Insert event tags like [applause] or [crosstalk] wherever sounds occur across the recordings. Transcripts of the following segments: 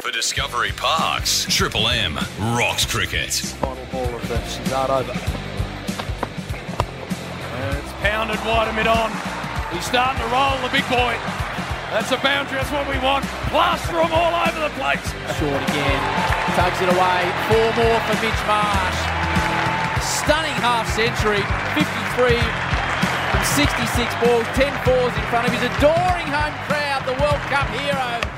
For Discovery Parks, Triple M rocks cricket. Final ball of the Shahzad over. And it's pounded wide and mid on. He's starting to roll, the big boy. That's a boundary, that's what we want. Plaster them all over the place. Short again. Tugs it away. Four more for Mitch Marsh. Stunning half century. 53 from 66 balls. 10 fours in front of his adoring home crowd. The World Cup hero.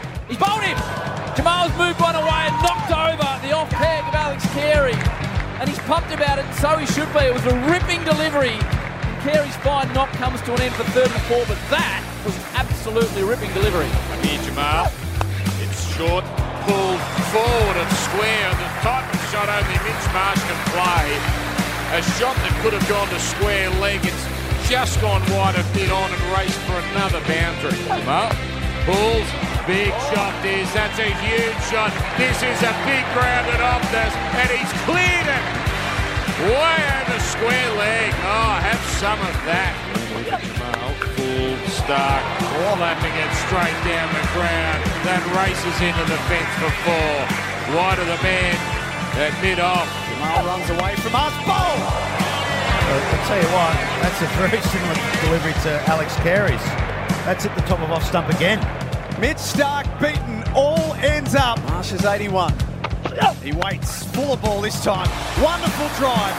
Pumped about it, so he should be. It was a ripping delivery. And Carey's fine knock comes to an end for third and 34, but that was absolutely ripping delivery. Here Jamal. It's short, pulled forward and square. The type of shot only Mitch Marsh can play. A shot that could have gone to square leg. It's just gone wide a bit on and raced for another boundary. Jamal pulls. Big shot this. That's a huge shot. This is a big grounded off this. And he's cleared it. Way over square leg. Oh, have some of that. Jamal, full, Starc, slapping it straight down the ground. That races into the fence for four. Wide of the man at mid off. Jamal runs away from us. Bowl! I'll tell you what, that's a very similar delivery to Alex Carey's. That's at the top of off stump again. Mitch Starc beaten, all ends up. Marsh is 81. He waits, full of ball this time. Wonderful drive.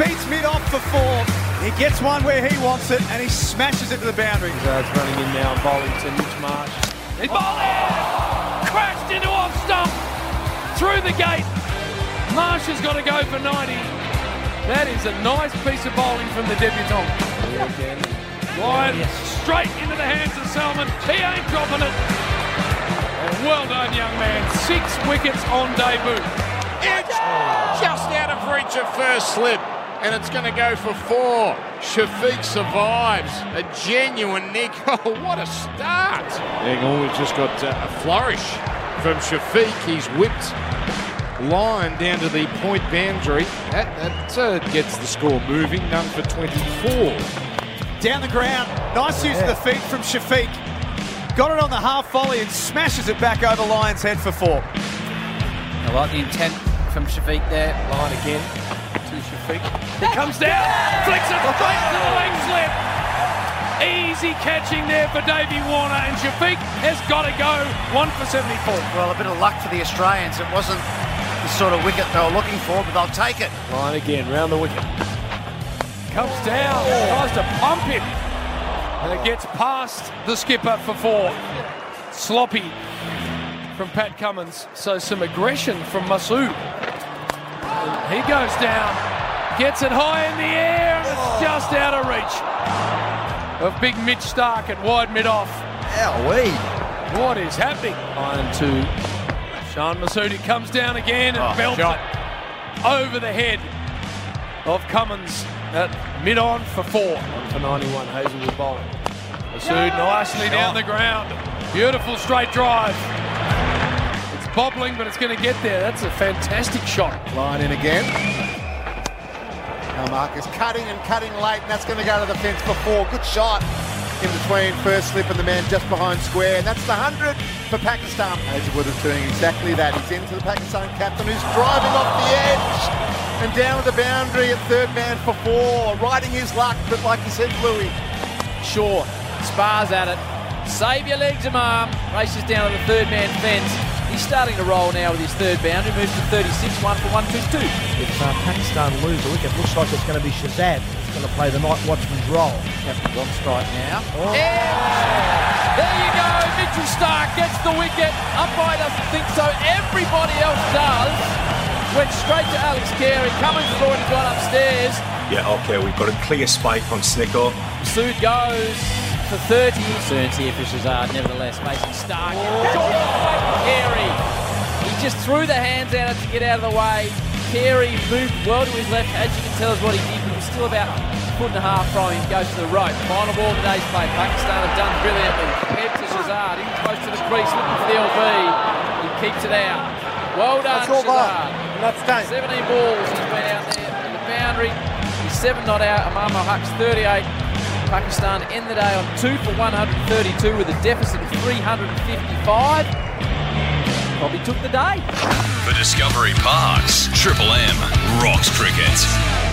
Beats mid off for four. He gets one where he wants it and he smashes it to the boundary. It's running in now and bowling to Mitch Marsh. He's bowling! Crashed into off stump. Through the gate. Marsh has got to go for 90. That is a nice piece of bowling from the debutant. Wide, straight into the hands of Salman. He ain't dropping it. Well done, young man. Six wickets on debut. It's just out of reach of first slip. And it's going to go for four. Shafiq survives. A genuine nick. [laughs] Oh, what a start. Engel, we've just got uh, a flourish from Shafiq. He's whipped Lyon down to the point boundary. That, that uh, gets the score moving. None for 24. Down the ground. Nice use of the feet from Shafiq. Got it on the half volley and smashes it back over Lyon's head for four. I like the intent from Shafiq there. Lyon again to Shafiq. He comes down, flicks it straight to the leg slip. Easy catching there for Davey Warner, and Shafiq has got to go. One for 74. Well, a bit of luck for the Australians. It wasn't the sort of wicket they were looking for, but they'll take it. Lyon again, round the wicket. Comes down, tries to pump him, and it gets past the skipper for four. Sloppy from Pat Cummins, so some aggression from Masood. He goes down, gets it high in the air, and it's just out of reach of big Mitch Starc at wide mid off. Owie. What is happening? Iron two. Sean Masoodi comes down again and Oh, belts shot. it over the head of Cummins at mid on for four. One for 91, Hazlewood bowling. Masood nicely down the ground. Beautiful straight drive. It's bobbling, but it's going to get there. That's a fantastic shot. Lyon in again. Now Marcus cutting and cutting late, and that's going to go to the fence for four. Good shot in between first slip and the man just behind square. And that's the 100 for Pakistan. Hazlewood is doing exactly that. He's into the Pakistan captain who's driving off the edge and down the boundary at third man for four. Riding his luck, but like you said, Bluey, sure, spars at it. Save your legs, Imam. Races down to the third man fence. He's starting to roll now with his third boundary. Moves to 36, one for one, two, two. If uh, Pakistan lose the wicket, looks like it's going to be Shahzad. It's going to play the night watchman's role. Captain's on strike now. And there you go. Mitchell Starc gets the wicket. Umpire doesn't think so. Everybody else does. Went straight to Alex Carey. Cummins has already gone upstairs. Yeah, okay, we've got a clear spike on Snicko. Sood goes for 30. Concerns here for Shahzad, nevertheless, facing Starc. Short just threw the hands at it to get out of the way. Carey moved well to his left, as you can tell is what he did. He was still about a foot and a half from him. Goes to the rope. Final ball of today's play. Pakistan have done brilliantly. Head to Shahzad, in close to the crease, looking for the LB. He keeps it out. Well done, That's all Shahzad. that's done. 17 balls he's been out there at the boundary. He's seven not out. Imam-ul-Haq's 38. Pakistan end the day on two for 132 with a deficit of 355. Probably took the day. For Discovery Parks, Triple M rocks cricket.